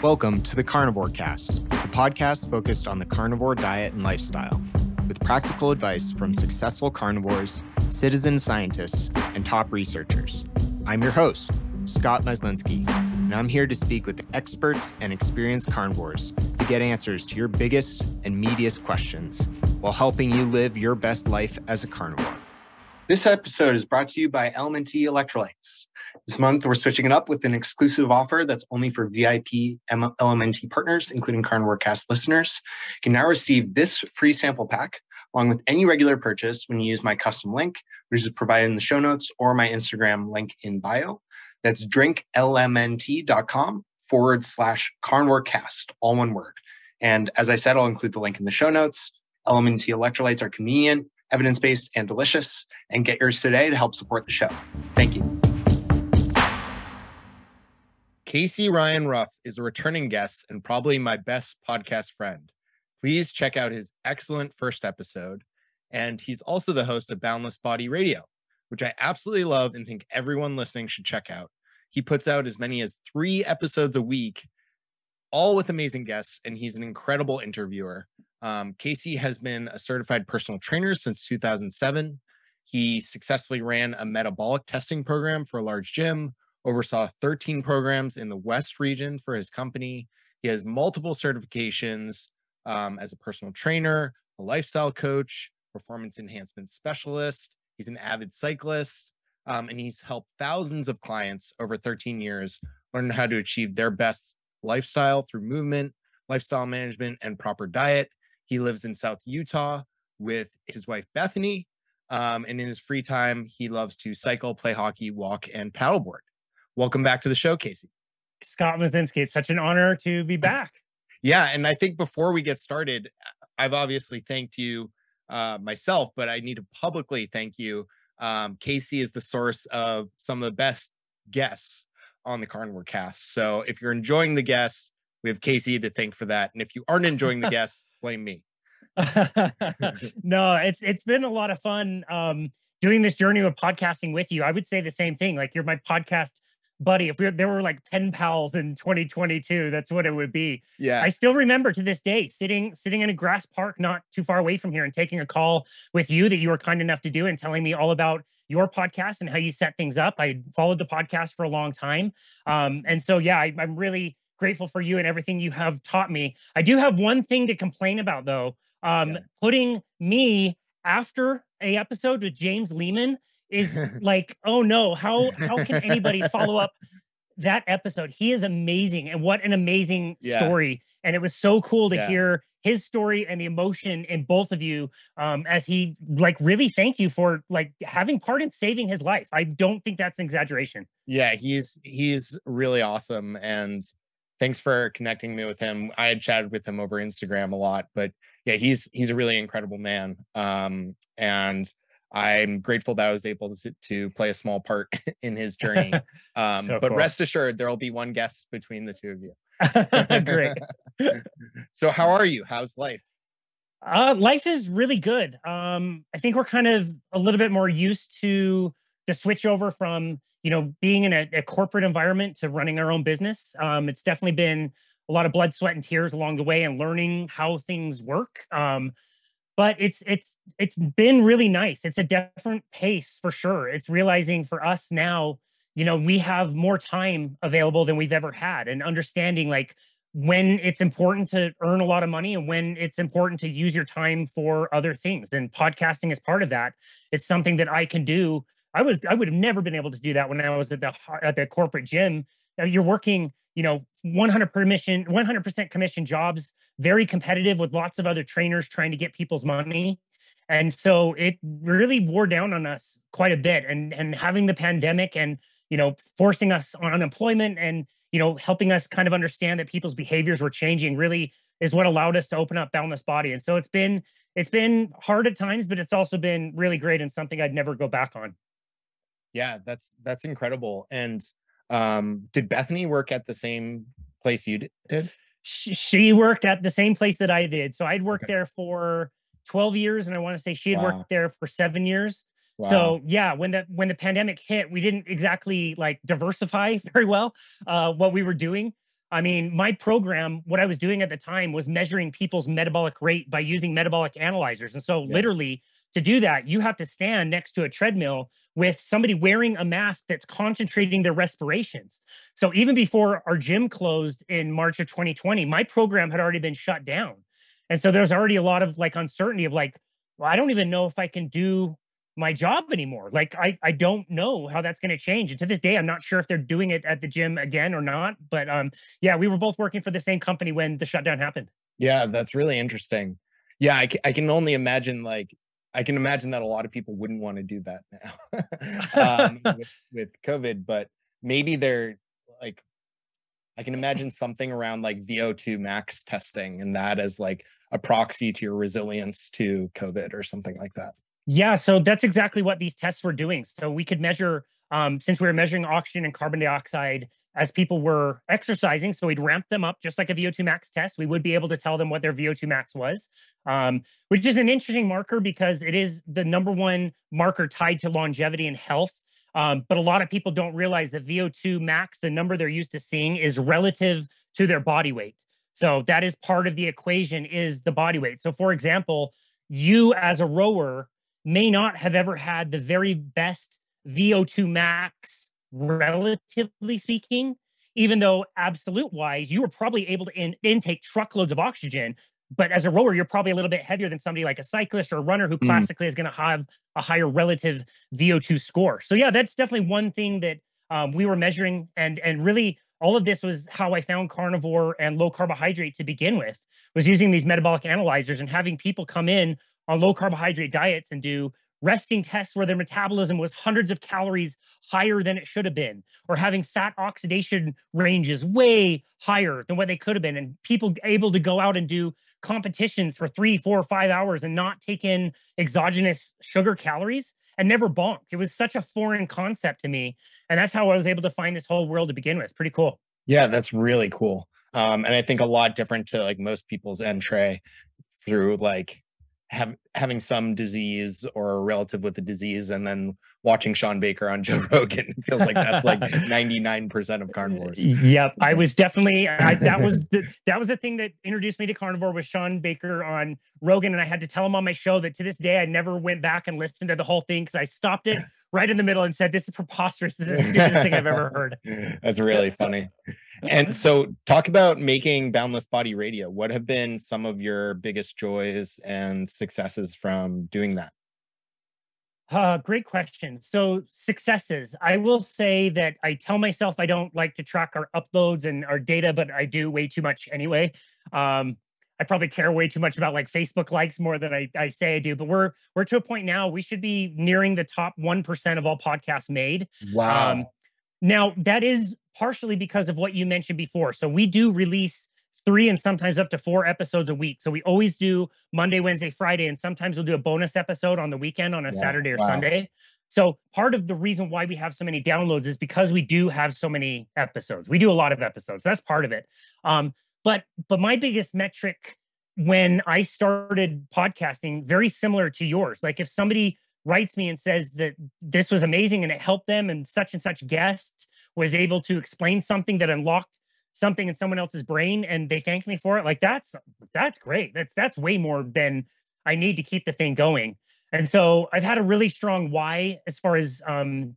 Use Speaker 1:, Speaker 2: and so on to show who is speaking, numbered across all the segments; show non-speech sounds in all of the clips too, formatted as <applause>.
Speaker 1: Welcome to the Carnivore Cast, a podcast focused on the carnivore diet and lifestyle, with practical advice from successful carnivores, citizen scientists, and top researchers. I'm your host, Scott Myslinski, and I'm here to speak with experts and experienced carnivores to get answers to your biggest and meatiest questions while helping you live your best life as a carnivore. This episode is brought to you by LMNT Electrolytes. This month, we're switching it up with an exclusive offer that's only for VIP LMNT partners, including Carnivore Cast listeners. You can now receive this free sample pack along with any regular purchase when you use my custom link, which is provided in the show notes or my Instagram link in bio. That's drinklmnt.com forward slash carnivorecast, all one word. And as I said, I'll include the link in the show notes. LMNT electrolytes are convenient, evidence based, and delicious. And get yours today to help support the show. Thank you.
Speaker 2: Casey Ryan Ruff is a returning guest and probably my best podcast friend. Please check out his excellent first episode. And he's also the host of Boundless Body Radio, which I absolutely love and think everyone listening should check out. He puts out as many as three episodes a week, all with amazing guests, and he's an incredible interviewer. Um, Casey has been a certified personal trainer since 2007. He successfully ran a metabolic testing program for a large gym, oversaw 13 programs in the West region for his company. He has multiple certifications um, as a personal trainer, a lifestyle coach, performance enhancement specialist. He's an avid cyclist, um, and he's helped thousands of clients over 13 years learn how to achieve their best lifestyle through movement, lifestyle management, and proper diet. He lives in South Utah with his wife, Bethany. Um, and in his free time, he loves to cycle, play hockey, walk, and paddleboard. Welcome back to the show, Casey.
Speaker 3: Scott Myslinski, it's such an honor to be <laughs> back.
Speaker 2: yeah. And I think before we get started, I've obviously thanked you uh, myself, but I need to publicly thank you. Um, Casey is the source of some of the best guests on the Carnivore cast. So if you're enjoying the guests, we have Casey to thank for that. And if you aren't enjoying the <laughs> guests, blame me. <laughs>
Speaker 3: no, it's it's been a lot of fun um, doing this journey of podcasting with you. I would say the same thing. Like you're my podcast buddy, if we, there were like pen pals in 2022, that's what it would be.
Speaker 2: Yeah.
Speaker 3: I still remember to this day sitting sitting in a grass park not too far away from here and taking a call with you that you were kind enough to do and telling me all about your podcast and how you set things up. I followed the podcast for a long time. Um, and so yeah, I, I'm really grateful for you and everything you have taught me. I do have one thing to complain about though. Um, yeah. putting me after a episode with James Lehman is <laughs> like, oh no, how how can anybody follow up that episode? He is amazing, and what an amazing yeah. story! And it was so cool to yeah. hear his story and the emotion in both of you um, as he like really thank you for like having part in saving his life. I don't think that's an exaggeration.
Speaker 2: Yeah, he's he's really awesome and thanks for connecting me with him. I had chatted with him over Instagram a lot, but yeah, he's he's a really incredible man. Um, and I'm grateful that I was able to, to play a small part <laughs> in his journey. <laughs> Um, so but cool. rest assured, there will be one guest between the two of you. <laughs>
Speaker 3: Great.
Speaker 2: so, how are you? How's life?
Speaker 3: Uh, life is really good. Um, I think we're kind of a little bit more used to the switch over from you know being in a, a corporate environment to running our own business. Um, it's definitely been a lot of blood, sweat, and tears along the way, and learning how things work. Um, but it's it's it's been really nice. It's a different pace for sure. It's realizing for us now you know we have more time available than we've ever had and understanding like when it's important to earn a lot of money and when it's important to use your time for other things and podcasting is part of that. It's something that i can do i was i would have never been able to do that when i was at the at the corporate gym. You're working you know 100 permission 100% commission jobs very competitive with lots of other trainers trying to get people's money. And so it really wore down on us quite a bit and and having the pandemic and you know forcing us on unemployment and you know helping us kind of understand that people's behaviors were changing really is what allowed us to open up boundless body. And so it's been it's been hard at times but it's also been really great and something i'd never go back on
Speaker 2: yeah that's that's incredible and um, did Bethany work at the same place you did?
Speaker 3: She, worked at the same place that I did. So I'd worked okay. there for 12 years, and I want to say she had wow. worked there for seven years. Wow. So yeah, when the when the pandemic hit, we didn't exactly like diversify <laughs> very well uh, what we were doing. I mean, my program, what I was doing at the time was measuring people's metabolic rate by using metabolic analyzers. And so, yeah. literally, to do that, you have to stand next to a treadmill with somebody wearing a mask that's concentrating their respirations. So, even before our gym closed in March of 2020, my program had already been shut down. And so, there's already a lot of like uncertainty of like, well, I don't even know if I can do my job anymore. Like I I don't know how that's going to change. And to this day, I'm not sure if they're doing it at the gym again or not. But um, yeah, we were both working for the same company when the shutdown happened.
Speaker 2: Yeah, that's really interesting. Yeah, I, I can only imagine like I can imagine that a lot of people wouldn't want to do that now <laughs> um, <laughs> with, with COVID, but maybe they're like I can imagine something around like VO2 max testing and that as like a proxy to your resilience to COVID or something like that.
Speaker 3: Yeah, so that's exactly what these tests were doing. So we could measure, um, since we were measuring oxygen and carbon dioxide as people were exercising. So we'd ramp them up just like a VO2 max test. We would be able to tell them what their VO2 max was, um, which is an interesting marker because it is the number one marker tied to longevity and health. Um, but a lot of people don't realize that VO2 max, the number they're used to seeing, is relative to their body weight. So that is part of the equation is the body weight. So for example, you as a rower may not have ever had the very best VO2 max, relatively speaking, even though absolute wise, you were probably able to in, intake truckloads of oxygen. But as a rower, you're probably a little bit heavier than somebody like a cyclist or a runner who mm. classically mm. is going to have a higher relative VO2 score. So yeah, that's definitely one thing that um, we were measuring, and and really all of this was how I found carnivore and low carbohydrate to begin with. Was using these metabolic analyzers and having people come in on low carbohydrate diets and do resting tests where their metabolism was hundreds of calories higher than it should have been, or having fat oxidation ranges way higher than what they could have been, and people able to go out and do competitions for three, four, five hours and not take in exogenous sugar calories and never bonk. It was such a foreign concept to me. And that's how I was able to find this whole world to begin with. Pretty cool.
Speaker 2: Yeah, that's really cool. Um, and I think a lot different to like most people's entree through like have having some disease or a relative with a disease and then watching Shawn Baker on Joe <laughs> Rogan feels like that's like 99% of carnivores.
Speaker 3: Yep. I was definitely I, that was the, that was the thing that introduced me to carnivore was Shawn Baker on Rogan and I had to tell him on my show that to this day I never went back and listened to the whole thing cuz I stopped it right in the middle and said this is preposterous this is the stupidest thing I've ever heard. <laughs>
Speaker 2: That's really funny. And so talk about making Boundless Body Radio. What have been some of your biggest joys and successes from doing that?
Speaker 3: Uh, great question. So successes, I will say that I tell myself I don't like to track our uploads and our data, but I do way too much anyway. Um, I probably care way too much about like Facebook likes more than I, I say I do. But we're we're to a point now we should be nearing the top one percent of all podcasts made.
Speaker 2: Wow. Um,
Speaker 3: now that is partially because of what you mentioned before. So we do release three and sometimes up to four episodes a week. So we always do Monday, Wednesday, Friday, and sometimes we'll do a bonus episode on the weekend on a yeah, Saturday or wow. Sunday. So part of the reason why we have so many downloads is because we do have so many episodes. We do a lot of episodes. That's part of it. Um, but but my biggest metric when I started podcasting, very similar to yours. Like if somebody writes me and says that this was amazing and it helped them and such and such guest was able to explain something that unlocked something in someone else's brain and they thanked me for it like that's that's great. That's that's way more than i need to keep the thing going. And so i've had a really strong why as far as um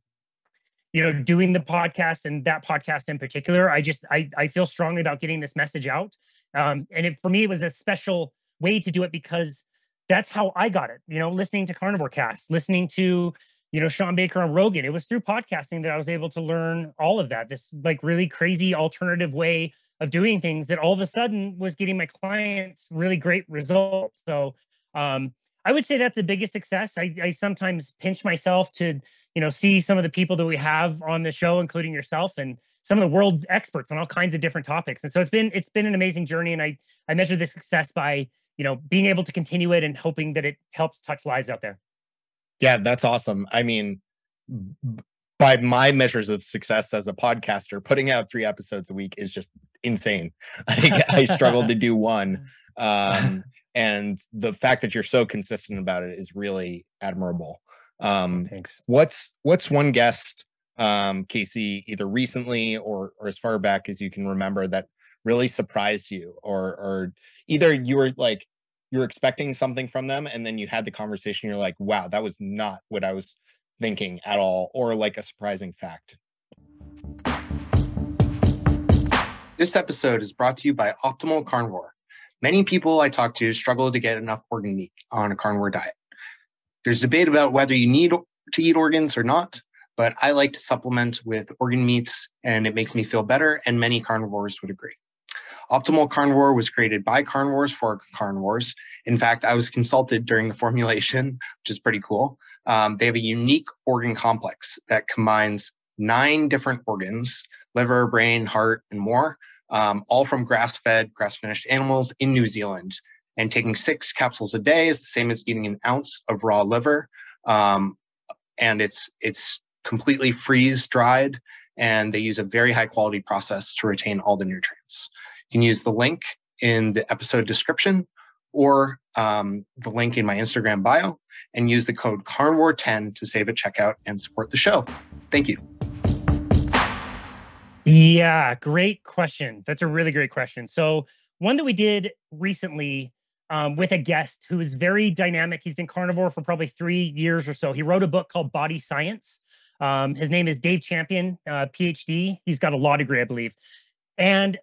Speaker 3: you know doing the podcast and that podcast in particular. I just i, I feel strongly about getting this message out. Um and it, for me it was a special way to do it because that's how i got it you know listening to carnivore cast listening to you know, Shawn Baker on Rogan. It was through podcasting that I was able to learn all of that. This like really crazy alternative way of doing things that all of a sudden was getting my clients really great results. So um, I would say that's the biggest success. I, I sometimes pinch myself to, you know, see some of the people that we have on the show, including yourself and some of the world experts on all kinds of different topics. And so it's been it's been an amazing journey. And I I measure the success by, you know, being able to continue it and hoping that it helps touch lives out there.
Speaker 2: Yeah, that's awesome. I mean, by my measures of success as a podcaster, putting out three episodes a week is just insane. <laughs> I, I struggled to do one. Um, <laughs> and the fact that you're so consistent about it is really admirable. Um,
Speaker 3: Thanks.
Speaker 2: What's what's one guest, um, Casey, either recently or or as far back as you can remember that really surprised you or or either you were like you were expecting something from them and then you had the conversation you're like wow that was not what i was thinking at all or like a surprising fact.
Speaker 1: This episode is brought to you by optimal carnivore. Many people i talk to struggle to get enough organ meat on a carnivore diet. There's debate about whether you need to eat organs or not but i like to supplement with organ meats and it makes me feel better and many carnivores would agree Optimal Carnivore was created by carnivores for carnivores. In fact, I was consulted during the <laughs> formulation, which is pretty cool. Um, they have a unique organ complex that combines nine different organs liver, brain, heart, and more, um, all from grass fed, grass finished animals in New Zealand. And taking six capsules a day is the same as eating an ounce of raw liver. Um, and it's, it's completely freeze dried, and they use a very high quality process to retain all the nutrients. You can use the link in the episode description or um, the link in my Instagram bio and use the code carnivore10 to save at checkout and support the show. Thank you.
Speaker 3: Yeah, great question. That's a really great question. So, one that we did recently um, with a guest who is very dynamic. He's been carnivore for probably three years or so. He wrote a book called Body Science. Um, his name is Dave Champion, uh, PhD. He's got a law degree, I believe. And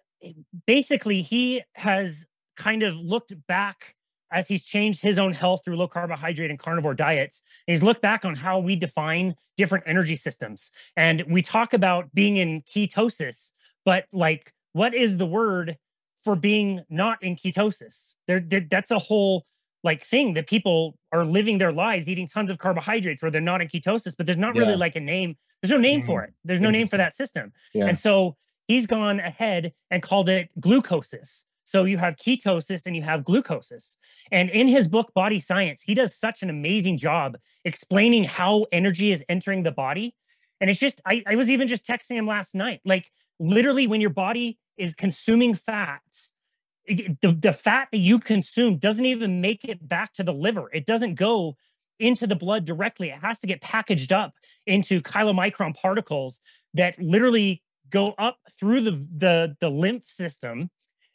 Speaker 3: basically he has kind of looked back as he's changed his own health through low carbohydrate and carnivore diets. he's looked back on how we define different energy systems. And we talk about being in ketosis, but like, what is the word for being not in ketosis? There, there that's a whole like thing that people are living their lives eating tons of carbohydrates where they're not in ketosis, but there's not yeah. really like a name. There's no name mm-hmm. for it. There's no name for that system. Yeah. And so he's gone ahead and called it glucosis. So you have ketosis and you have glucosis. And in his book, Body Science, he does such an amazing job explaining how energy is entering the body. And it's just, I, I was even just texting him last night. Like, literally, when your body is consuming fats, the, the fat that you consume doesn't even make it back to the liver. It doesn't go into the blood directly. It has to get packaged up into chylomicron particles that literally go up through the, the, the lymph system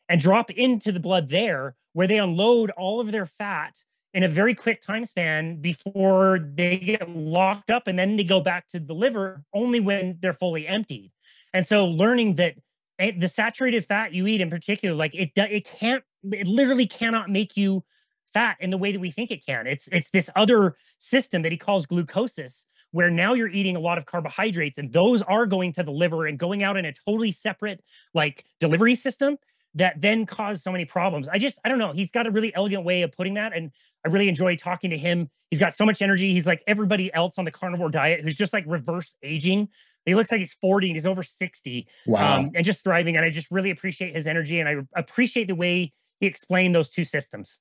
Speaker 3: and drop into the blood there where they unload all of their fat in a very quick time span before they get locked up and then they go back to the liver only when they're fully emptied. And so learning that eh, the saturated fat you eat in particular like it it can't it literally cannot make you fat in the way that we think it can. It's it's this other system that he calls glucosis where now you're eating a lot of carbohydrates and those are going to the liver and going out in a totally separate like delivery system that then cause so many problems. I just, I don't know. He's got a really elegant way of putting that. And I really enjoy talking to him. He's got so much energy. He's like everybody else on the carnivore diet who's just like reverse aging. He looks like he's 40 and he's over 60
Speaker 2: wow. Um,
Speaker 3: and just thriving. And I just really appreciate his energy. And I appreciate the way he explained those two systems.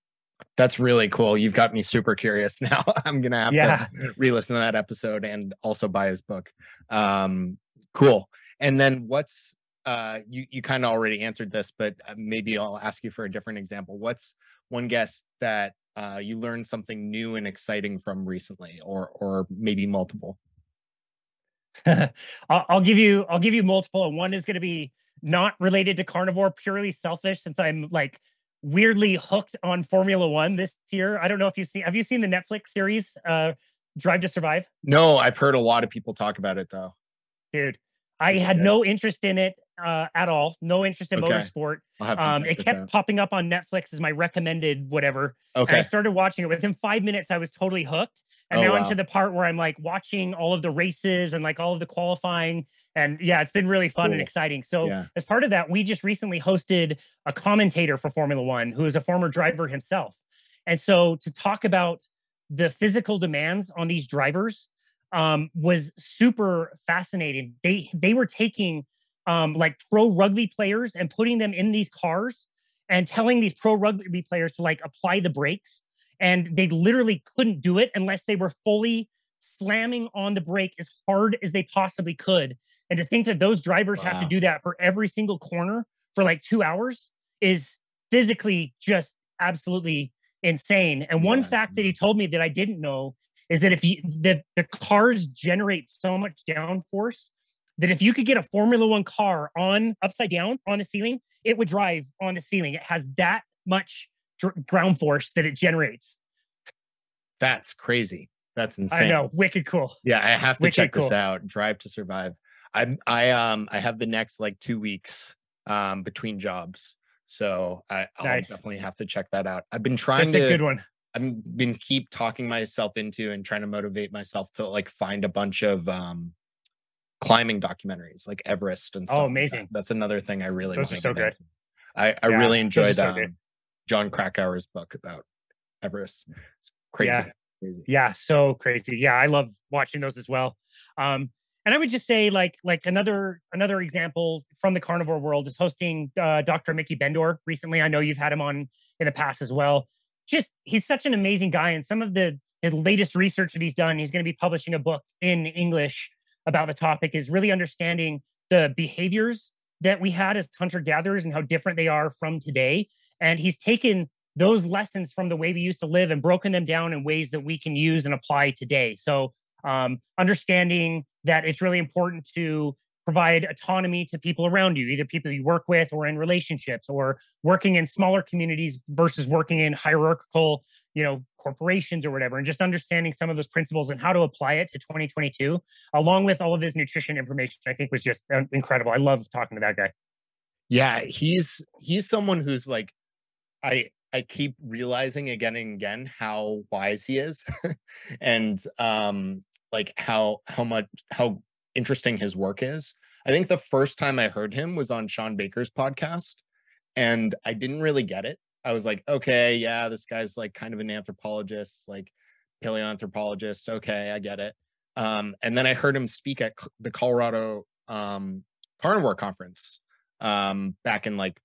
Speaker 2: That's really cool. You've got me super curious <laughs> now. I'm gonna have yeah. to re-listen to that episode and also buy his book. Um, cool. And then what's uh, you you kind of already answered this, but uh, maybe I'll ask you for a different example. What's one guest that uh, you learned something new and exciting from recently, or or maybe multiple? <laughs>
Speaker 3: I'll, I'll give you I'll give you multiple, and one is going to be not related to carnivore, purely selfish, since I'm like weirdly hooked on Formula One this year. I don't know if you've seen. Have you seen the Netflix series uh, Drive to Survive?
Speaker 2: No, I've heard a lot of people talk about it though.
Speaker 3: Dude, I had no interest in it uh, at all. No interest in okay. motorsport. Um, it kept out. popping up on Netflix as my recommended whatever.
Speaker 2: Okay.
Speaker 3: And I started watching it. Within five minutes, I was totally hooked. And oh, now wow. into the part where I'm like watching all of the races and like all of the qualifying. And yeah, it's been really fun cool. and exciting. So yeah. as part of that, we just recently hosted a commentator for Formula One who is a former driver himself. And so to talk about the physical demands on these drivers um, was super fascinating. They they were taking um, like pro rugby players and putting them in these cars and telling these pro rugby players to like apply the brakes. And they literally couldn't do it unless they were fully slamming on the brake as hard as they possibly could. And to think that those drivers wow. have to do that for every single corner for like two hours is physically just absolutely insane. And one fact that he told me that I didn't know is that if you the, the cars generate so much downforce that if you could get a Formula One car on upside down on the ceiling, it would drive on the ceiling. It has that much dr- ground force that it generates.
Speaker 2: That's crazy. That's insane.
Speaker 3: I know, wicked cool.
Speaker 2: Yeah, I have to
Speaker 3: Wicked
Speaker 2: check this out. Drive to Survive. I'm I um I have the next like two weeks um between jobs. So I, I'll
Speaker 3: Nice.
Speaker 2: definitely have to check that out. I've been trying
Speaker 3: That's
Speaker 2: to
Speaker 3: a good one.
Speaker 2: I've been keep talking myself into and trying to motivate myself to like find a bunch of um climbing documentaries like Everest and
Speaker 3: Oh,
Speaker 2: stuff. like that.
Speaker 3: amazing.
Speaker 2: That's another thing I really
Speaker 3: Those are so good.
Speaker 2: into. I, I
Speaker 3: Yeah,
Speaker 2: really enjoyed
Speaker 3: so
Speaker 2: um. Jon Krakauer's book about Everest. It's crazy.
Speaker 3: Yeah.
Speaker 2: crazy.
Speaker 3: Yeah, so crazy. Yeah, I love watching those as well. Um, and I would just say, like, like another another example from the carnivore world is hosting uh, Dr. Miki Ben-Dor recently. I know you've had him on in the past as well. Just he's such an amazing guy, and some of the, the latest research that he's done. He's going to be publishing a book in English about the topic. Is really understanding the behaviors that we had as hunter gatherers and how different they are from today. And he's taken those lessons from the way we used to live and broken them down in ways that we can use and apply today. So, um, understanding that it's really important to provide autonomy to people around you, either people you work with or in relationships or working in smaller communities versus working in hierarchical, you know, corporations or whatever, and just understanding some of those principles and how to apply it to 2022, along with all of his nutrition information, I think was just uh, incredible. I love talking to that guy.
Speaker 2: Yeah, he's he's someone who's like I I keep realizing again and again how wise he is <laughs> and um like how how much how interesting his work is. I think the first time I heard him was on Shawn Baker's podcast and I didn't really get it. I was like, okay, yeah, this guy's like kind of an anthropologist, like paleoanthropologist. Okay, I get it. Um, and then I heard him speak at the Colorado um, Carnivore Conference um, back in like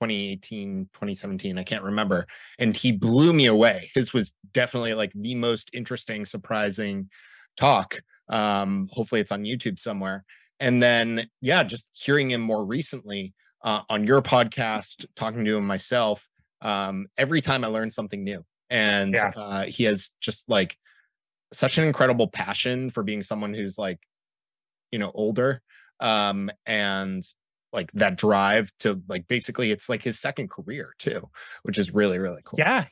Speaker 2: 2018, 2017. I can't remember. And he blew me away. His was definitely like the most interesting, surprising talk. Um, hopefully it's on YouTube somewhere. And then, yeah, just hearing him more recently uh, on your podcast, talking to him myself, um, every time I learn something new. And
Speaker 3: Yeah.
Speaker 2: uh, he has just like such an incredible passion for being someone who's like, you know, older um, and like that drive to like basically it's like his second career too, which is really, really cool.
Speaker 3: Yeah.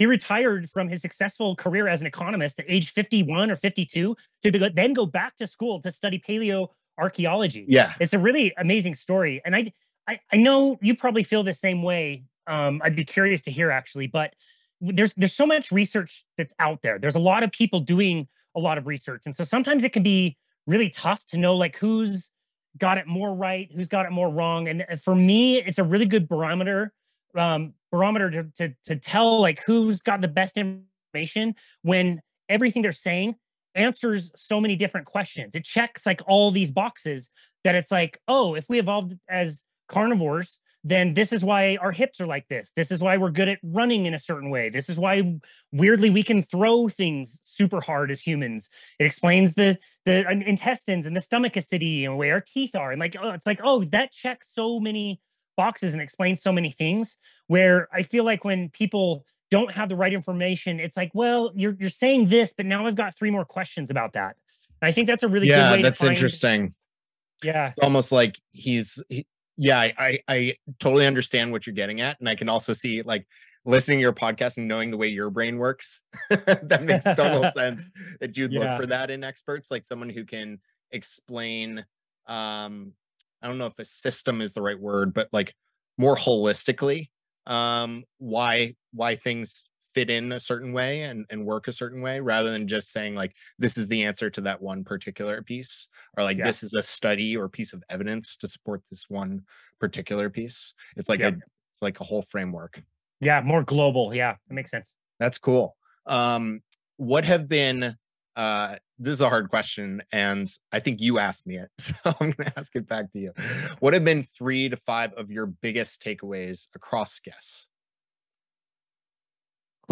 Speaker 3: He retired from his successful career as an economist at age 51 or 52 to then go back to school to study paleo archaeology.
Speaker 2: Yeah.
Speaker 3: It's a really amazing story. And I, I, I know you probably feel the same way. Um, I'd be curious to hear actually, but there's there's so much research that's out there. There's a lot of people doing a lot of research. And so sometimes it can be really tough to know like who's got it more right, who's got it more wrong. And for me, it's a really good barometer um, barometer to, to to tell like who's got the best information when everything they're saying answers so many different questions. It checks like all these boxes that it's like, oh, if we evolved as carnivores, then this is why our hips are like this. This is why we're good at running in a certain way. This is why weirdly we can throw things super hard as humans. It explains the the uh, intestines and the stomach acidity and where our teeth are. And like, oh, it's like, oh, that checks so many boxes and explains so many things. Where I feel like when people don't have the right information, it's like, well, you're you're saying this, but now I've got three more questions about that. And I think that's a really good
Speaker 2: yeah,
Speaker 3: way
Speaker 2: that's interesting.
Speaker 3: Yeah,
Speaker 2: It's almost like he's he, yeah, I, I I totally understand what you're getting at. And I can also see like listening to your podcast and knowing the way your brain works. <laughs> that makes total <laughs> sense that you'd
Speaker 3: Yeah.
Speaker 2: look for that in experts, like someone who can explain um I don't know if a system is the right word, but like more holistically um why why things fit in a certain way and, and work a certain way rather than just saying like this is the answer to that one particular piece or like
Speaker 3: Yeah.
Speaker 2: this is a study or piece of evidence to support this one particular piece it's like
Speaker 3: Yep.
Speaker 2: a it's like a whole framework
Speaker 3: yeah, more global. Yeah, it makes sense.
Speaker 2: that's cool um what have been uh this is a hard question and i think you asked me it <laughs> so i'm gonna ask it back to you what have been three to five of your biggest takeaways across guests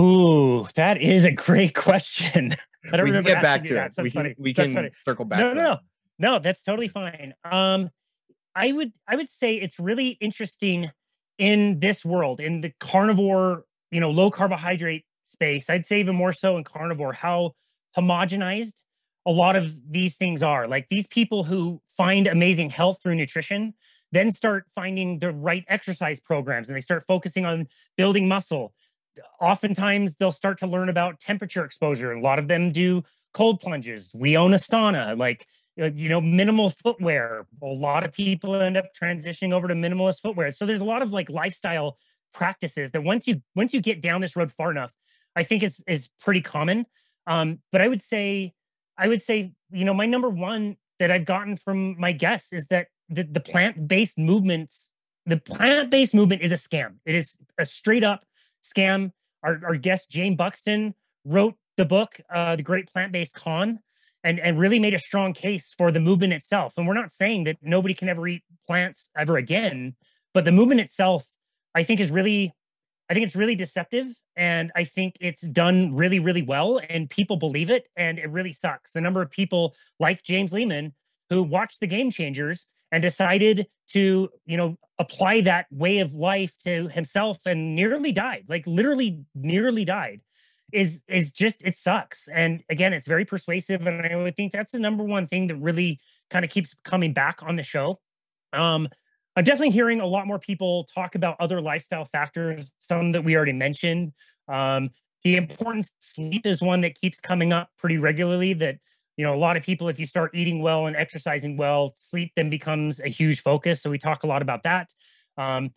Speaker 3: Ooh, that is a great <laughs> question. I don't
Speaker 2: we can
Speaker 3: remember
Speaker 2: get back to it
Speaker 3: that. so
Speaker 2: we
Speaker 3: that's
Speaker 2: can, we
Speaker 3: That's
Speaker 2: can
Speaker 3: funny.
Speaker 2: circle back
Speaker 3: no,
Speaker 2: to
Speaker 3: no, no, no. That's totally fine. Um, I would, I would say it's really interesting in this world, in the carnivore, you know, low carbohydrate space. I'd say even more so in carnivore, how homogenized a lot of these things are. Like these people who find amazing health through nutrition then start finding the right exercise programs and they start focusing on building muscle. Oftentimes, they'll start to learn about temperature exposure. A lot of them do cold plunges. We own a sauna, like, uh, you know, minimal footwear. A lot of people end up transitioning over to minimalist footwear. So there's a lot of like lifestyle practices that once you once you get down this road far enough, I think is is pretty common. Um, but I would say I would say, you know, my number one that I've gotten from my guests is that the, the plant-based movements, the plant-based movement is a scam. It is a straight up scam. Our, our guest Jayne Buxton wrote the book, uh, The Great Plant-Based Con, and, and really made a strong case for the movement itself. And we're not saying that nobody can ever eat plants ever again, but the movement itself, I think, is really I think it's really deceptive and I think it's done really, really well and people believe it and it really sucks. The number of people like James Lehman who watched the game changers and decided to, you know, apply that way of life to himself and nearly died, like literally nearly died is is just it sucks. And again, it's very persuasive and I would think that's the number one thing that really kind of keeps coming back on the show. Um I'm definitely hearing a lot more people talk about other lifestyle factors, some that we already mentioned. Um, the importance sleep is one that keeps coming up pretty regularly. That you know, a lot of people, if you start eating well and exercising well, sleep then becomes a huge focus. So we talk a lot about that. Um,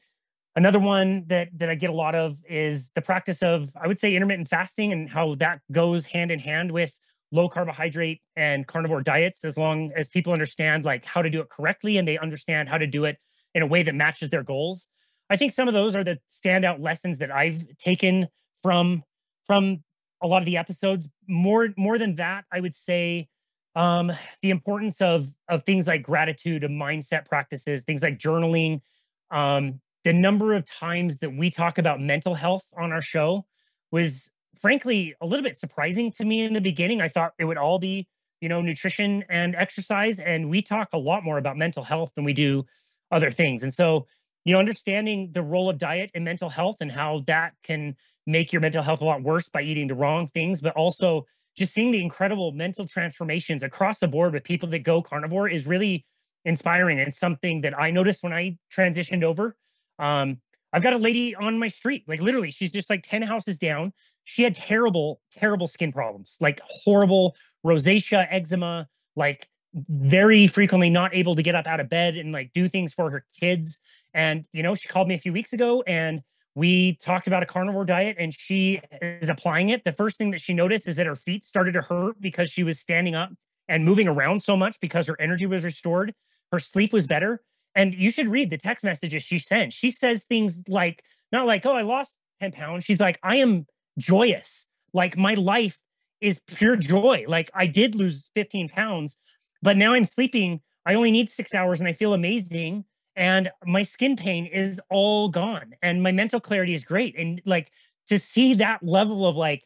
Speaker 3: another one that that I get a lot of is the practice of, I would say, intermittent fasting and how that goes hand in hand with low carbohydrate and carnivore diets as long as people understand like how to do it correctly and they understand how to do it in a way that matches their goals. I think some of those are the standout lessons that I've taken from from a lot of the episodes. More more than that, I would say um, the importance of of things like gratitude and mindset practices, things like journaling. Um, the number of times that we talk about mental health on our show was frankly a little bit surprising to me in the beginning. I thought it would all be, you know, nutrition and exercise. And we talk a lot more about mental health than we do other things. And so, you know, understanding the role of diet and mental health and how that can make your mental health a lot worse by eating the wrong things, but also just seeing the incredible mental transformations across the board with people that go carnivore is really inspiring and something that I noticed when I transitioned over. Um, I've got a lady on my street, like literally, she's just like 10 houses down. She had terrible, terrible skin problems, like horrible rosacea, eczema, like very frequently not able to get up out of bed and like do things for her kids. And, you know, she called me a few weeks ago and we talked about a carnivore diet and she is applying it. The first thing that she noticed is that her feet started to hurt because she was standing up and moving around so much because her energy was restored. Her sleep was better. And you should read the text messages she sent. She says things like, not like, oh, I lost 10 pounds. She's like, I am joyous. Like my life is pure joy. Like I did lose 15 pounds, but now I'm sleeping. I only need six hours and I feel amazing. And my skin pain is all gone and my mental clarity is great. And like to see that level of like,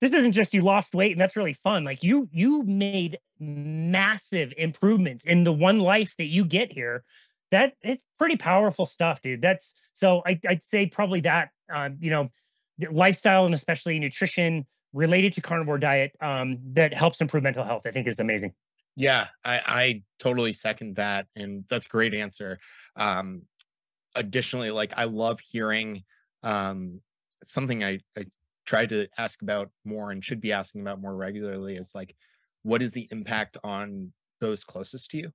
Speaker 3: this isn't just you lost weight and that's really fun. Like you, you made massive improvements in the one life that you get here. That is pretty powerful stuff, dude. That's so I, would say probably that, uh, you know, lifestyle and especially nutrition related to carnivore diet um, that helps improve mental health, I think is amazing.
Speaker 2: Yeah, I, I totally second that. And that's a great answer. Um, additionally, like I love hearing um, something I, I try to ask about more and should be asking about more regularly is like, what is the impact on those closest to you?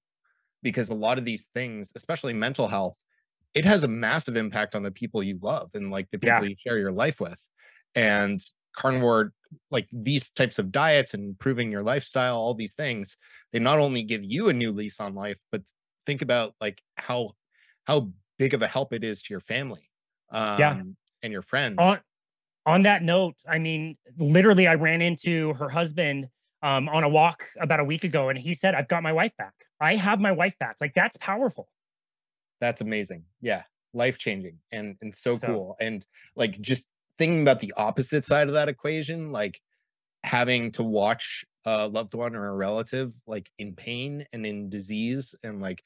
Speaker 2: Because a lot of these things, especially mental health, it has a massive impact on the people you love and like the people yeah. you share your life with. And carnivore like these types of diets and improving your lifestyle all these things they not only give you a new lease on life but think about like how how big of a help it is to your family um, yeah. and your friends.
Speaker 3: On, on that note i mean literally i ran into her husband um, on a walk about a week ago and he said i've got my wife back. I have my wife back. Like that's powerful.
Speaker 2: That's amazing. Yeah. Life changing and and so, so cool. And like just thinking about the opposite side of that equation, like having to watch a loved one or a relative like in pain and in disease and like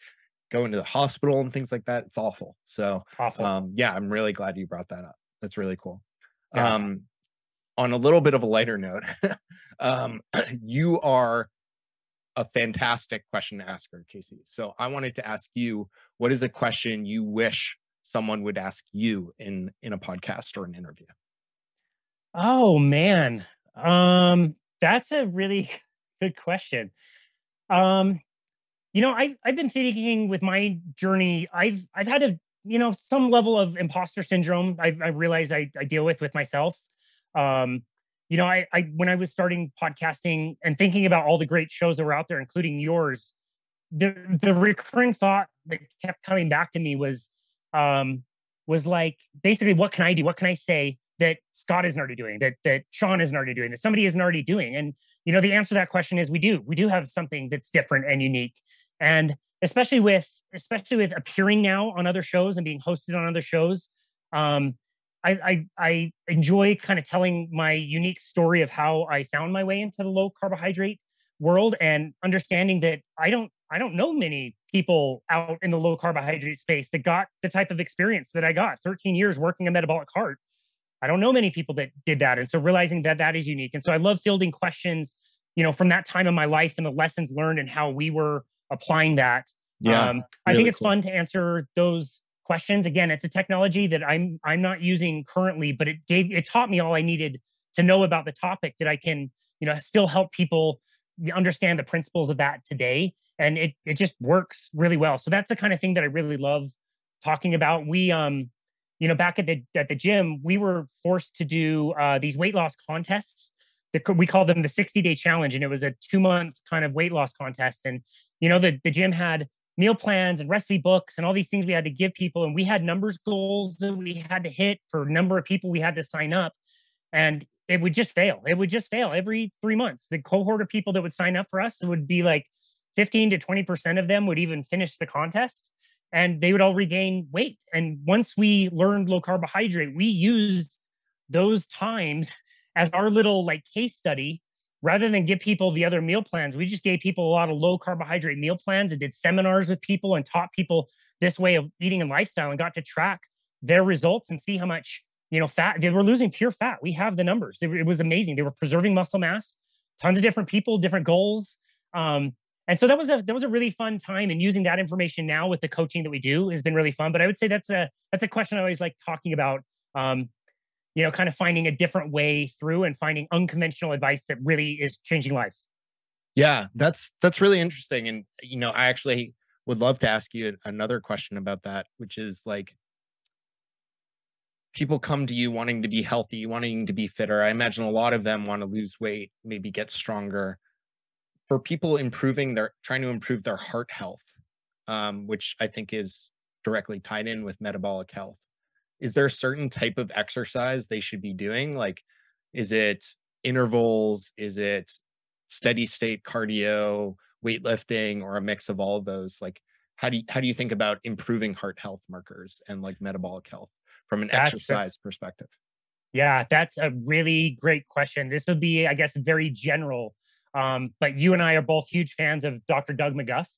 Speaker 2: going to the hospital and things like that, it's awful. So awful. Um, yeah, I'm really glad you brought that up. That's really cool. Yeah. Um, on a little bit of a lighter note, <laughs> um, <clears throat> you are a fantastic question to ask her, Casey. So I wanted to ask you, what is a question you wish someone would ask you in in a podcast or an interview?
Speaker 3: Oh man. Um that's a really <laughs> good question. Um you know, I've I've been thinking with my journey, I've I've had a you know some level of imposter syndrome. I've, I realize I, I deal with with myself. Um, you know, I, I when I was starting podcasting and thinking about all the great shows that were out there, including yours, the the recurring thought that kept coming back to me was um, was like basically, what can I do? What can I say that Scott isn't already doing, that that Sean isn't already doing, that somebody isn't already doing? And you know, the answer to that question is we do. We do have something that's different and unique. And especially with especially with appearing now on other shows and being hosted on other shows, um, I, I, I enjoy kind of telling my unique story of how I found my way into the low carbohydrate world and understanding that I don't I don't know many people out in the low carbohydrate space that got the type of experience that I got 13 years working a metabolic cart. I don't know many people that did that. And so realizing that that is unique. And so I love fielding questions, you know, from that time in my life and the lessons learned and how we were applying that. Yeah, um, I think it's cool. fun to answer those questions. Again, it's a technology that I'm I'm not using currently, but it gave it taught me all I needed to know about the topic that I can, you know, still help people understand the principles of that today. And it it just works really well. So that's the kind of thing that I really love talking about. We um, you know, back at the at the gym, we were forced to do uh, these weight loss contests. We call them the 60 day challenge, and it was a two month kind of weight loss contest. And you know, the the gym had meal plans and recipe books and all these things we had to give people and we had numbers goals that we had to hit for number of people we had to sign up and it would just fail it would just fail every three months the cohort of people that would sign up for us would be like 15 to 20% of them would even finish the contest and they would all regain weight and once we learned low carbohydrate we used those times as our little like case study rather than give people the other meal plans, we just gave people a lot of low carbohydrate meal plans and did seminars with people and taught people this way of eating and lifestyle and got to track their results and see how much you know fat they were losing pure fat. We have the numbers. It, was amazing. They were preserving muscle mass. Tons of different people, different goals. Um, and so that was a that was a really fun time and using that information now with the coaching that we do has been really fun but i would say that's a that's a question i always like talking about um, you know, kind of finding a different way through and finding unconventional advice that really is changing lives.
Speaker 2: Yeah, that's that's really interesting. And you know, I actually would love to ask you another question about that, which is like people come to you wanting to be healthy, wanting to be fitter. I imagine a lot of them want to lose weight, maybe get stronger. For people improving their trying to improve their heart health, um, which I think is directly tied in with metabolic health is there a certain type of exercise they should be doing? Like, is it intervals? Is it steady state cardio, weightlifting, or a mix of all of those? Like, how do you, how do you think about improving heart health markers and like metabolic health from an that's exercise a, perspective?
Speaker 3: Yeah, that's a really great question. This would be, I guess, very general. Um, but you and I are both huge fans of Dr. Doug McGuff,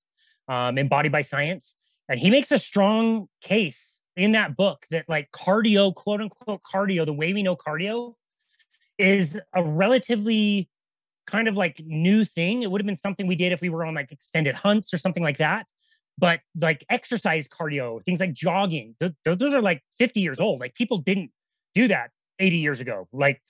Speaker 3: um, Embodied by Science, and he makes a strong case in that book that like cardio, quote unquote cardio, the way we know cardio is a relatively kind of like new thing. It would have been something we did if we were on like extended hunts or something like that. But like exercise cardio, things like jogging, th- those are like 50 years old. Like people didn't do that 80 years ago. Like,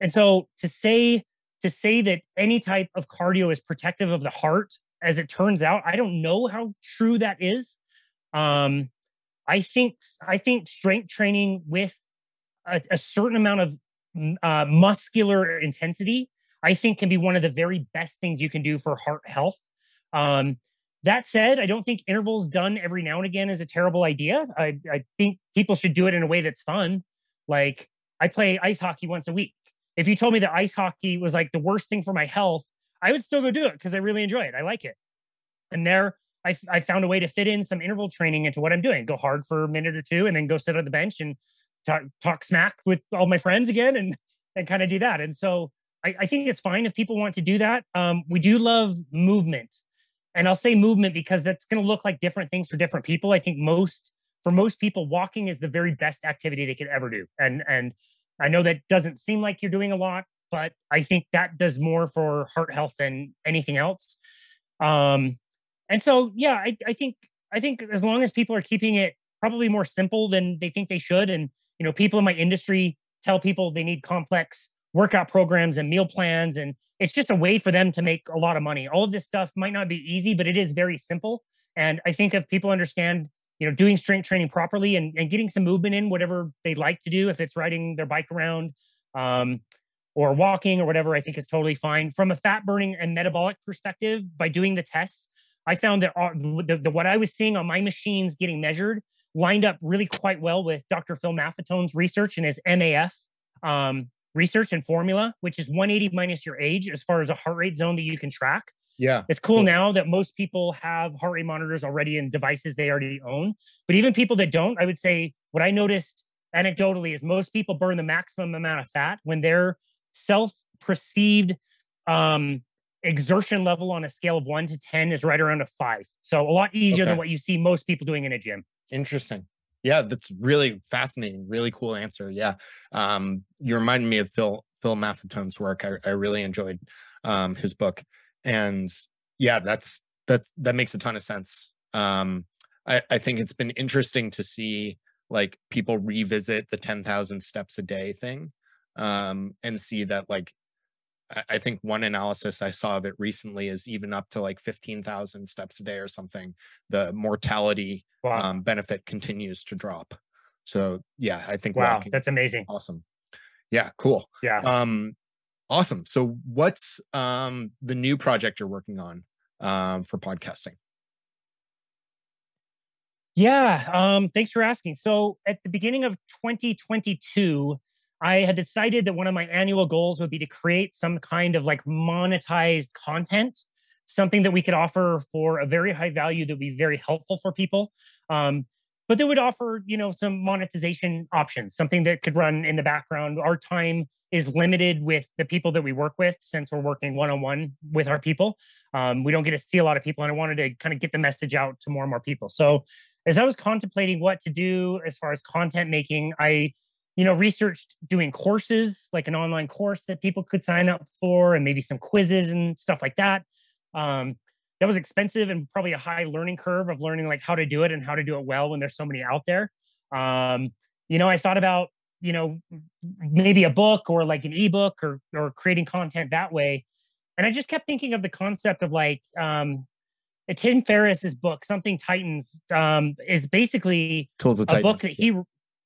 Speaker 3: and so to say, to say that any type of cardio is protective of the heart, as it turns out, I don't know how true that is. Um, I think I think strength training with a, a certain amount of uh, muscular intensity, I think, can be one of the very best things you can do for heart health. Um, that said, I don't think intervals done every now and again is a terrible idea. I, I think people should do it in a way that's fun. Like I play ice hockey once a week. If you told me that ice hockey was like the worst thing for my health, I would still go do it because I really enjoy it. I like it. And there, I, I found a way to fit in some interval training into what I'm doing. Go hard for a minute or two, and then go sit on the bench and talk, talk smack with all my friends again, and and kind of do that. And so I, I, think it's fine if people want to do that. Um, we do love movement, and I'll say movement because that's going to look like different things for different people. I think most for most people, walking is the very best activity they could ever do, and and I know that doesn't seem like you're doing a lot, but I think that does more for heart health than anything else. Um, and so, yeah, I, I think I think as long as people are keeping it probably more simple than they think they should, and you know, people in my industry tell people they need complex workout programs and meal plans, and it's just a way for them to make a lot of money. All of this stuff might not be easy, but it is very simple. And I think if people understand, you know, doing strength training properly and, and getting some movement in whatever they like to do, if it's riding their bike around, um, or walking or whatever, I think is totally fine. From a fat burning and metabolic perspective, by doing the tests, I found that the, the, what I was seeing on my machines getting measured lined up really quite well with Dr. Phil Maffetone's research and his MAF um, research and formula, which is 180 minus your age as far as a heart rate zone that you can track.
Speaker 2: Yeah.
Speaker 3: It's cool, cool now that most people have heart rate monitors already in devices they already own. But even people that don't, I would say what I noticed anecdotally is most people burn the maximum amount of fat when their self perceived um, exertion level on a scale of one to 10 is right around a five. So a lot easier okay. than what you see most people doing in a gym.
Speaker 2: Interesting. Yeah, that's really fascinating. Really cool answer. Yeah. Um, you reminded me of Phil, Phil Maffetone's work. I, I really enjoyed um, his book. And yeah, that's, that's, that makes a ton of sense. Um, I, I think it's been interesting to see like people revisit the 10,000 steps a day thing um, and see that like I think one analysis I saw of it recently is even up to like 15,000 steps a day or something. The mortality wow. um, benefit continues to drop. So yeah, I think
Speaker 3: wow, that's amazing.
Speaker 2: Awesome. Yeah, cool.
Speaker 3: Yeah.
Speaker 2: Um, awesome. So what's um the new project you're working on um for podcasting?
Speaker 3: Yeah, um, thanks for asking. So at the beginning of 2022, I had decided that one of my annual goals would be to create some kind of like monetized content, something that we could offer for a very high value that would be very helpful for people. Um, but they would offer, you know, some monetization options, something that could run in the background. Our time is limited with the people that we work with since we're working one on one with our people. Um, we don't get to see a lot of people, and I wanted to kind of get the message out to more and more people. So as I was contemplating what to do as far as content making, I you know, researched doing courses, like an online course that people could sign up for, and maybe some quizzes and stuff like that. Um, that was expensive and probably a high learning curve of learning like how to do it and how to do it well when there's so many out there. Um, you know, I thought about you know maybe a book or like an ebook or or creating content that way, and I just kept thinking of the concept of like um, Tim Ferriss's book, Something Titans, um, is basically
Speaker 2: Tools of
Speaker 3: a
Speaker 2: Titans.
Speaker 3: book that he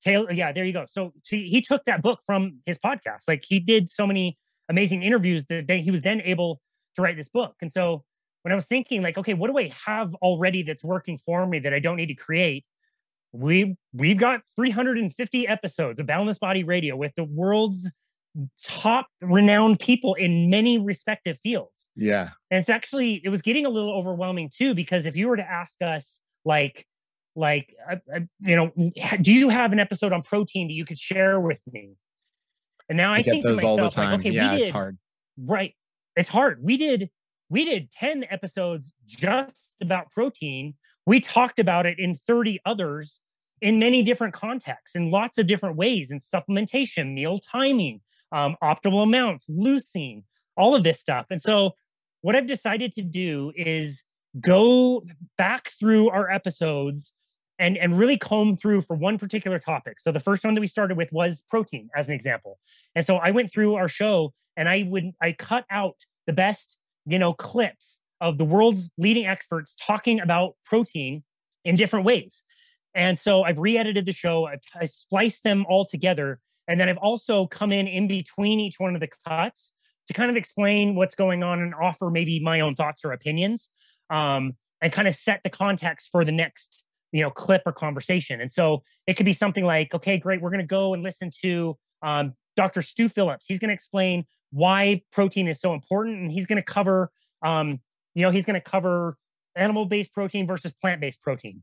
Speaker 3: Taylor, yeah, there you go. So, so he took that book from his podcast. Like he did so many amazing interviews that they, he was then able to write this book. And so when I was thinking, like, okay, what do I have already that's working for me that I don't need to create? We we've got 350 episodes of Boundless Body Radio with the world's top renowned people in many respective fields.
Speaker 2: Yeah.
Speaker 3: And it's actually it was getting a little overwhelming too because if you were to ask us like like uh, uh, you know do you have an episode on protein that you could share with me and now i, I think to myself like okay
Speaker 2: yeah,
Speaker 3: we did,
Speaker 2: it's hard
Speaker 3: right it's hard we did we did 10 episodes just about protein we talked about it in 30 others in many different contexts in lots of different ways in supplementation meal timing um, optimal amounts leucine all of this stuff and so what i've decided to do is go back through our episodes and and really comb through for one particular topic. So the first one that we started with was protein as an example. And so I went through our show and I would I cut out the best, you know, clips of the world's leading experts talking about protein in different ways. And so I've re-edited the show, I've, I spliced them all together, and then I've also come in in between each one of the cuts to kind of explain what's going on and offer maybe my own thoughts or opinions, um, and kind of set the context for the next you know clip or conversation and so it could be something like okay great we're going to go and listen to um, dr stu phillips. He's going to explain why protein is so important and he's going to cover um, you know he's going to cover animal based protein versus plant based protein.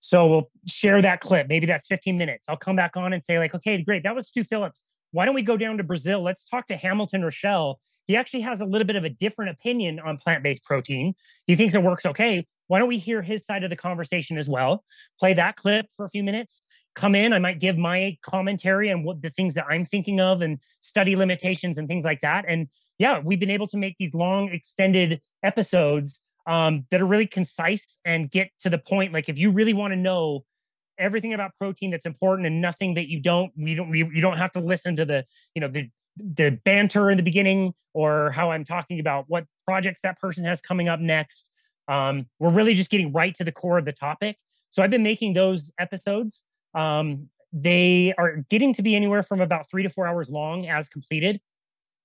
Speaker 3: So we'll share that clip. Maybe that's 15 minutes. I'll come back on and say like okay great that was stu phillips. Why don't we go down to brazil? Let's talk to hamilton roschel. He actually has a little bit of a different opinion on plant-based protein. He thinks it works okay why don't we hear his side of the conversation as well? Play that clip for a few minutes. Come in. I might give my commentary and what the things that I'm thinking of and study limitations and things like that. And yeah, we've been able to make these long, extended episodes um, that are really concise and get to the point. Like if you really want to know everything about protein that's important and nothing that you don't, we don't, you, you don't have to listen to the, you know, the the banter in the beginning or how I'm talking about what projects that person has coming up next. Um, we're really just getting right to the core of the topic. So I've been making those episodes. Um, they are getting to be anywhere from about three to four hours long as completed.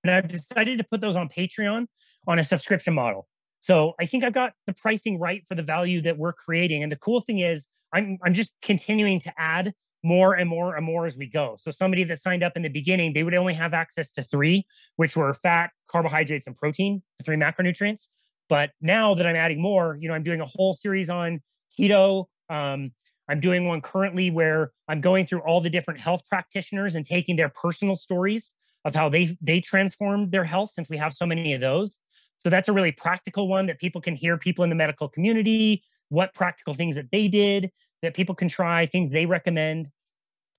Speaker 3: And I've decided to put those on Patreon on a subscription model. So I think I've got the pricing right for the value that we're creating. And the cool thing is I'm I'm just continuing to add more and more and more as we go. So somebody that signed up in the beginning, they would only have access to three, which were fat, carbohydrates, and protein, the three macronutrients. But now that I'm adding more, you know, I'm doing a whole series on keto. Um, I'm doing one currently where I'm going through all the different health practitioners and taking their personal stories of how they they transformed their health since we have so many of those. So that's a really practical one that people can hear people in the medical community, what practical things that they did that people can try, things they recommend.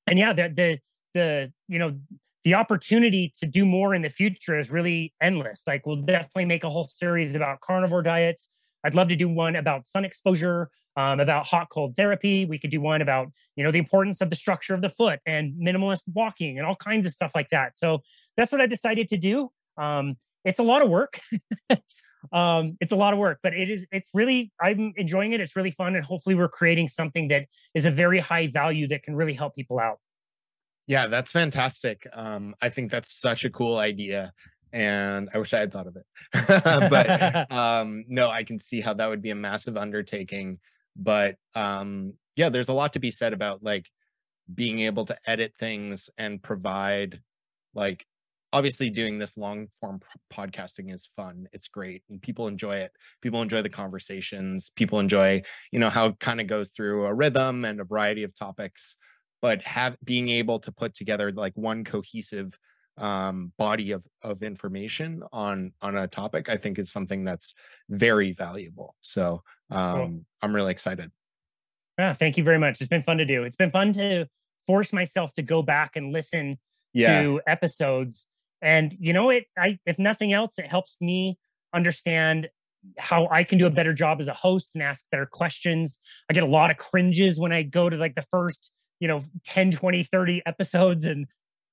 Speaker 3: And yeah, the the the you know the opportunity to do more in the future is really endless. Like we'll definitely make a whole series about carnivore diets. I'd love to do one about sun exposure, um, about hot cold therapy. We could do one about you know the importance of the structure of the foot and minimalist walking and all kinds of stuff like that. So that's what I decided to do. Um, it's a lot of work. <laughs> um, it's a lot of work, but it is. It's really I'm enjoying it. It's really fun, and hopefully we're creating something that is a very high value that can really help people out.
Speaker 2: Yeah, that's fantastic. Um, I think that's such a cool idea and I wish I had thought of it. <laughs> but <laughs> um, no, I can see how that would be a massive undertaking. But um, yeah, there's a lot to be said about like being able to edit things and provide like obviously doing this long form podcasting is fun it's great and people enjoy it people enjoy the conversations people enjoy you know how it kind of goes through a rhythm and a variety of topics but have being able to put together like one cohesive um, body of of information on on a topic, I think is something that's very valuable. So um, cool. I'm really excited.
Speaker 3: Yeah, thank you very much. It's been fun to do. It's been fun to force myself to go back and listen yeah. to episodes. And you know, it I if nothing else, it helps me understand how I can do a better job as a host and ask better questions. I get a lot of cringes when I go to like the first you know 10 20 30 episodes and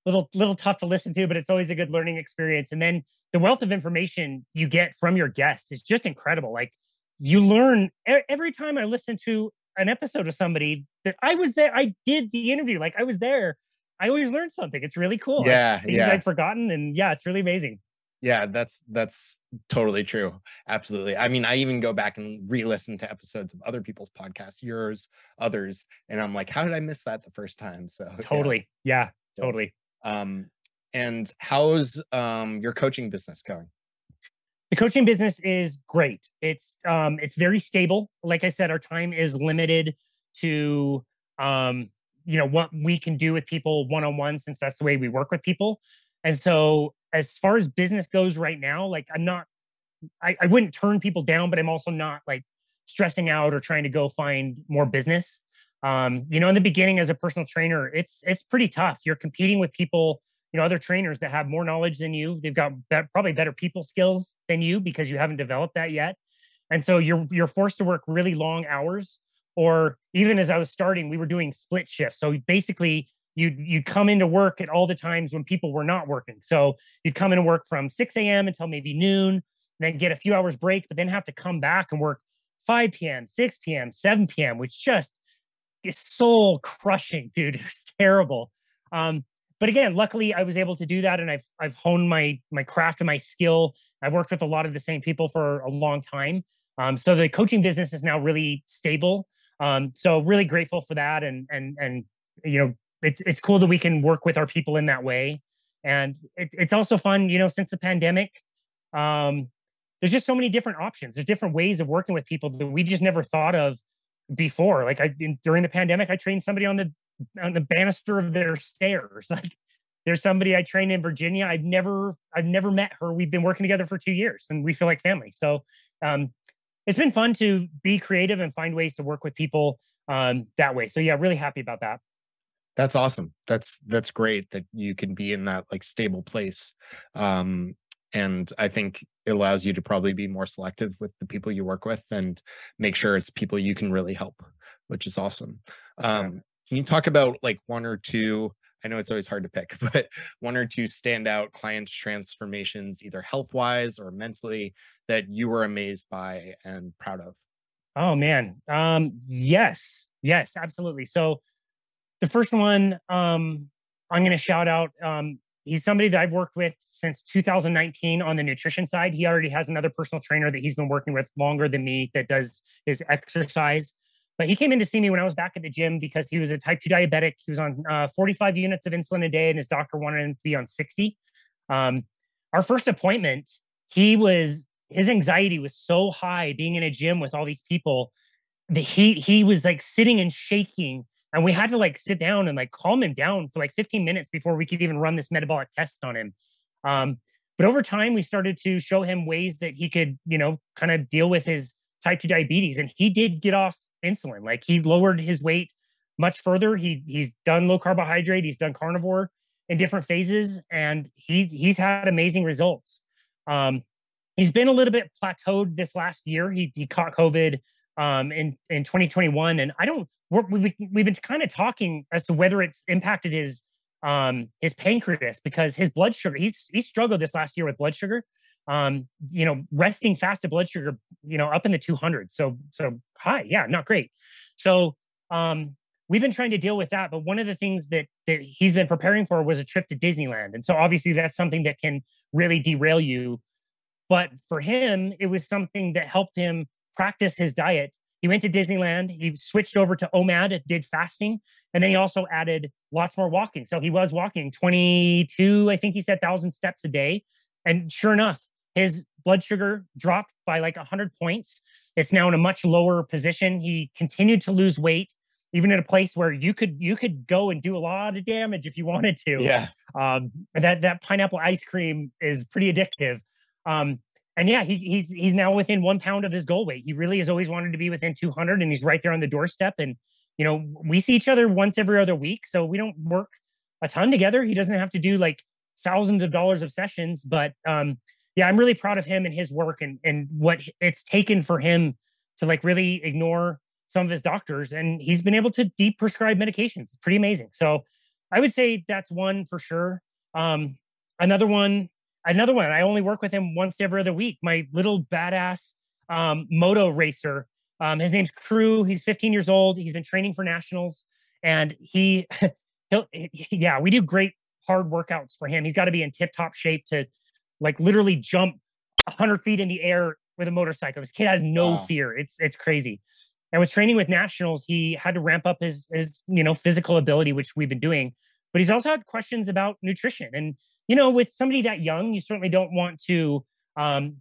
Speaker 3: little little tough to listen to but it's always a good learning experience. And then the wealth of information you get from your guests is just incredible. Like you learn every time i listen to an episode of somebody that i was there i did the interview like i was there i always learn something. It's really cool.
Speaker 2: Yeah
Speaker 3: like,
Speaker 2: yeah.
Speaker 3: I've forgotten and yeah it's really amazing
Speaker 2: yeah that's that's totally true absolutely i mean i even go back and re-listen to episodes of other people's podcasts yours others and i'm like how did i miss that the first time? <laughs> So
Speaker 3: totally yeah, yeah. totally.
Speaker 2: Um and how's um your coaching business going?
Speaker 3: The coaching business is great it's um it's very stable like i said our time is limited to um you know what we can do with people one-on-one since that's the way we work with people and so as far as business goes right now, like I'm not, I, I wouldn't turn people down, but I'm also not like stressing out or trying to go find more business. Um, you know, in the beginning as a personal trainer, it's it's pretty tough. You're competing with people, you know, other trainers that have more knowledge than you. They've got be- probably better people skills than you because you haven't developed that yet. And so you're you're forced to work really long hours. Or even as I was starting, we were doing split shifts. So basically, you you come into work at all the times when people were not working. So you'd come in and work from 6 a.m. until maybe noon, then get a few hours break, but then have to come back and work 5 p.m., 6 p.m., 7 p.m., which just is soul crushing, dude. <laughs> It's terrible. Um, but again, luckily I was able to do that and I've I've honed my my craft and my skill. I've worked with a lot of the same people for a long time. Um, so the coaching business is now really stable. Um, so really grateful for that and and and you know it's it's cool that we can work with our people in that way. And it, it's also fun you know since the pandemic um there's just so many different options. There's different ways of working with people that we just never thought of before. Like i in, during the pandemic i trained somebody on the on the banister of their stairs. <laughs> Like there's somebody i trained in virginia. I've never i've never met her. We've been working together for two years and we feel like family. So um it's been fun to be creative and find ways to work with people um that way. So yeah really happy about that
Speaker 2: that's awesome that's that's great that you can be in that like stable place um and I think it allows you to probably be more selective with the people you work with and make sure it's people you can really help, which is awesome. Um, can you talk about like one or two? I know it's always hard to pick, <laughs> but one or two standout clients transformations, either health wise or mentally, that you were amazed by and proud of.
Speaker 3: Oh man, um, yes, yes, absolutely. So the first one um, I'm going to shout out. Um, he's somebody that I've worked with since 2019 on the nutrition side. He already has another personal trainer that he's been working with longer than me that does his exercise. But he came in to see me when I was back at the gym because he was a type 2 diabetic. He was on uh, 45 units of insulin a day, and his doctor wanted him to be on 60. Um, our first appointment, he was his anxiety was so high being in a gym with all these people that he he was like sitting and shaking and we had to like sit down and like calm him down for like 15 minutes before we could even run this metabolic test on him. Um, but over time we started to show him ways that he could you know kind of deal with his type 2 diabetes. And he did get off insulin. Like he lowered his weight much further. He he's done low carbohydrate he's done carnivore in different phases and he's he's had amazing results. Um, he's been a little bit plateaued this last year. He, he caught covid um, in in 2021, and I don't. we we've been kind of talking as to whether it's impacted his um, his pancreas because his blood sugar. He's he struggled this last year with blood sugar. Um, you know, resting fasted blood sugar, you know, up in the 200. So so high, yeah, not great. So um, we've been trying to deal with that. But one of the things that that he's been preparing for was a trip to Disneyland, and so obviously that's something that can really derail you. But for him, it was something that helped him practice his diet. He went to Disneyland. He switched over to OMAD, did fasting, and then he also added lots more walking. So he was walking 22, I think he said, thousand steps a day. And sure enough, his blood sugar dropped by like 100 points. It's now in a much lower position. He continued to lose weight, even at a place where you could you could go and do a lot of damage if you wanted to.
Speaker 2: Yeah.
Speaker 3: Um, that that pineapple ice cream is pretty addictive. Um, and yeah, he, he's he's now within one pound of his goal weight. He really has always wanted to be within 200, and he's right there on the doorstep. And you know, we see each other once every other week, so we don't work a ton together. He doesn't have to do like thousands of dollars of sessions, but um, yeah, I'm really proud of him and his work and and what it's taken for him to like really ignore some of his doctors, and he's been able to deprescribe medications. It's pretty amazing. So I would say that's one for sure. Um, another one another one. I only work with him once every other week. My little badass um, moto racer. Um, his name's Crew. He's 15 years old. He's been training for nationals, and he, <laughs> he'll, yeah, we do great hard workouts for him. He's got to be in tip top shape to, like, literally jump 100 feet in the air with a motorcycle. This kid has no wow. fear. It's it's crazy. And with training with nationals, he had to ramp up his his you know physical ability, which we've been doing but he's also had questions about nutrition. And, you know, with somebody that young, you certainly don't want to, um,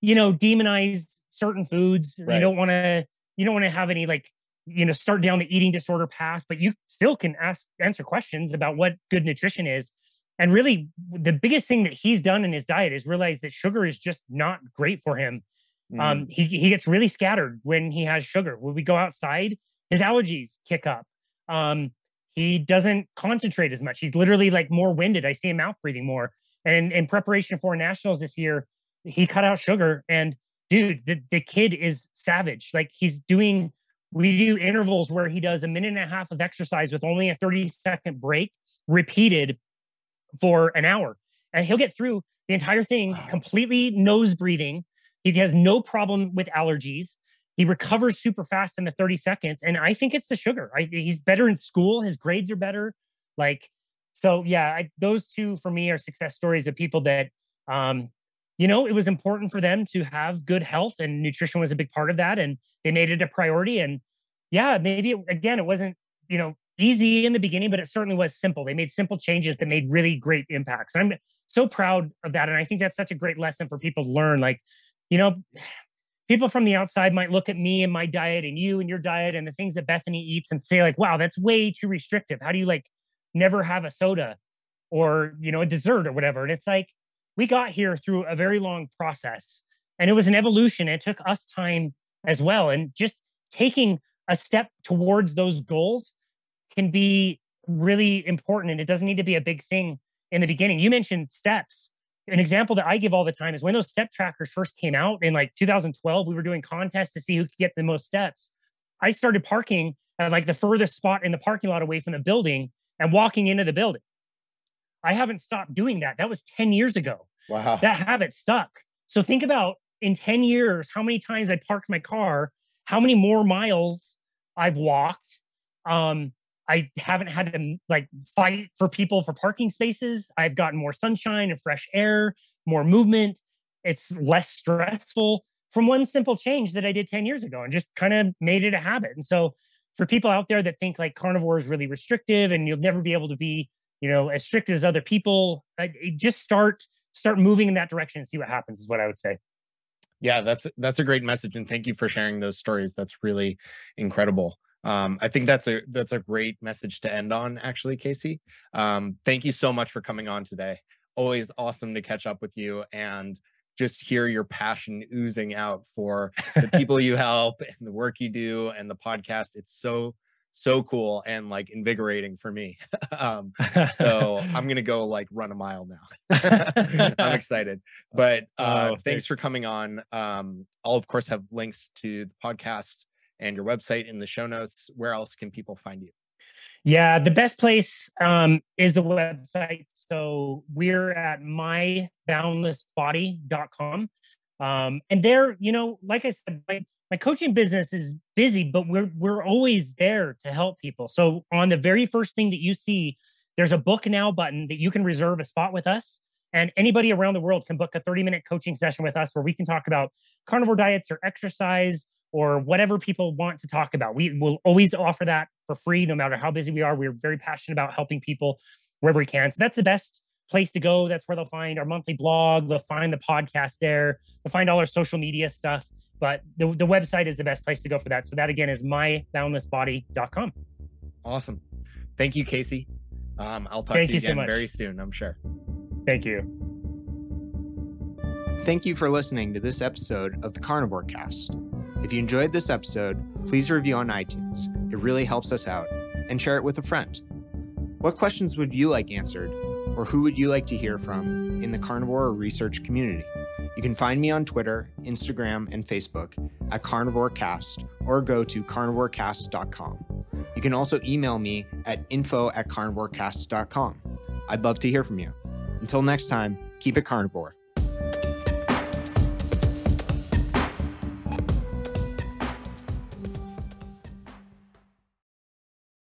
Speaker 3: you know, demonize certain foods. Right. You don't want to, you don't want to have any like, you know, start down the eating disorder path, but you still can ask, answer questions about what good nutrition is. And really, the biggest thing that he's done in his diet is realize that sugar is just not great for him. Mm. Um, he, he gets really scattered when he has sugar. When we go outside, his allergies kick up. Um, he doesn't concentrate as much. He's literally like more winded. I see him mouth breathing more. And in preparation for nationals this year, he cut out sugar. And dude, the, the kid is savage. Like he's doing, we do intervals where he does a minute and a half of exercise with only a 30 second break repeated for an hour. And he'll get through the entire thing completely nose breathing. He has no problem with allergies. He recovers super fast in the 30 seconds. And I think it's the sugar. I, he's better in school. His grades are better. Like, so yeah, I, those two for me are success stories of people that, um, you know, it was important for them to have good health and nutrition was a big part of that. And they made it a priority. And yeah, maybe it, again, it wasn't, you know, easy in the beginning, but it certainly was simple. They made simple changes that made really great impacts. I'm so proud of that. And I think that's such a great lesson for people to learn. Like, you know, people from the outside might look at me and my diet and you and your diet and the things that Bethany eats and say like, wow, that's way too restrictive. How do you like never have a soda or, you know, a dessert or whatever? And it's like, we got here through a very long process and it was an evolution. It took us time as well. And just taking a step towards those goals can be really important. And it doesn't need to be a big thing in the beginning. You mentioned steps. An example that I give all the time is when those step trackers first came out in like 2012, we were doing contests to see who could get the most steps. I started parking at like the furthest spot in the parking lot away from the building and walking into the building. I haven't stopped doing that. That was 10 years ago.
Speaker 2: Wow.
Speaker 3: That habit stuck. So think about in 10 years how many times I parked my car, how many more miles I've walked. Um, I haven't had to mm, like fight for people for parking spaces. I've gotten more sunshine and fresh air, more movement. It's less stressful from one simple change that I did 10 years ago and just kind of made it a habit. And so for people out there that think like carnivore is really restrictive and you'll never be able to be, you know, as strict as other people, just start start moving in that direction and see what happens is what I would say.
Speaker 2: Yeah, that's that's a great message and thank you for sharing those stories. That's really incredible. Um, I think that's a that's a great message to end on actually, Casey. Um, thank you so much for coming on today. Always awesome to catch up with you and just hear your passion oozing out for the <laughs> people you help and the work you do and the podcast. It's so so cool and like invigorating for me. <laughs> um, so I'm gonna go like run a mile now. <laughs> I'm excited. But uh, oh, thanks. thanks. for coming on. Um, I'll of course have links to the podcast and your website in the show notes. Where else can people find you?
Speaker 3: Yeah, the best place um, is the website. So we're at myboundlessbody.com. Um, and there, you know, like I said, my, my coaching business is busy, but we're we're always there to help people. So on the very first thing that you see, there's a book now button that you can reserve a spot with us. And anybody around the world can book a 30 minute coaching session with us where we can talk about carnivore diets or exercise or whatever people want to talk about. We will always offer that for free, no matter how busy we are. We're very passionate about helping people wherever we can. So that's the best place to go. That's where they'll find our monthly blog. They'll find the podcast there. They'll find all our social media stuff. But the, the website is the best place to go for that. So that again is myboundlessbody.com.
Speaker 2: Awesome. Thank you, Casey. Um, I'll talk Thank to you, you again so very soon, I'm sure.
Speaker 3: Thank you.
Speaker 1: Thank you for listening to this episode of the Carnivore Cast. If you enjoyed this episode, please review on iTunes. It really helps us out, and share it with a friend. What questions would you like answered, or who would you like to hear from in the carnivore research community? You can find me on Twitter, Instagram, and Facebook at CarnivoreCast or go to carnivorecast.com. You can also email me at info at carnivorecast.com. I'd love to hear from you. Until next time, keep it carnivore.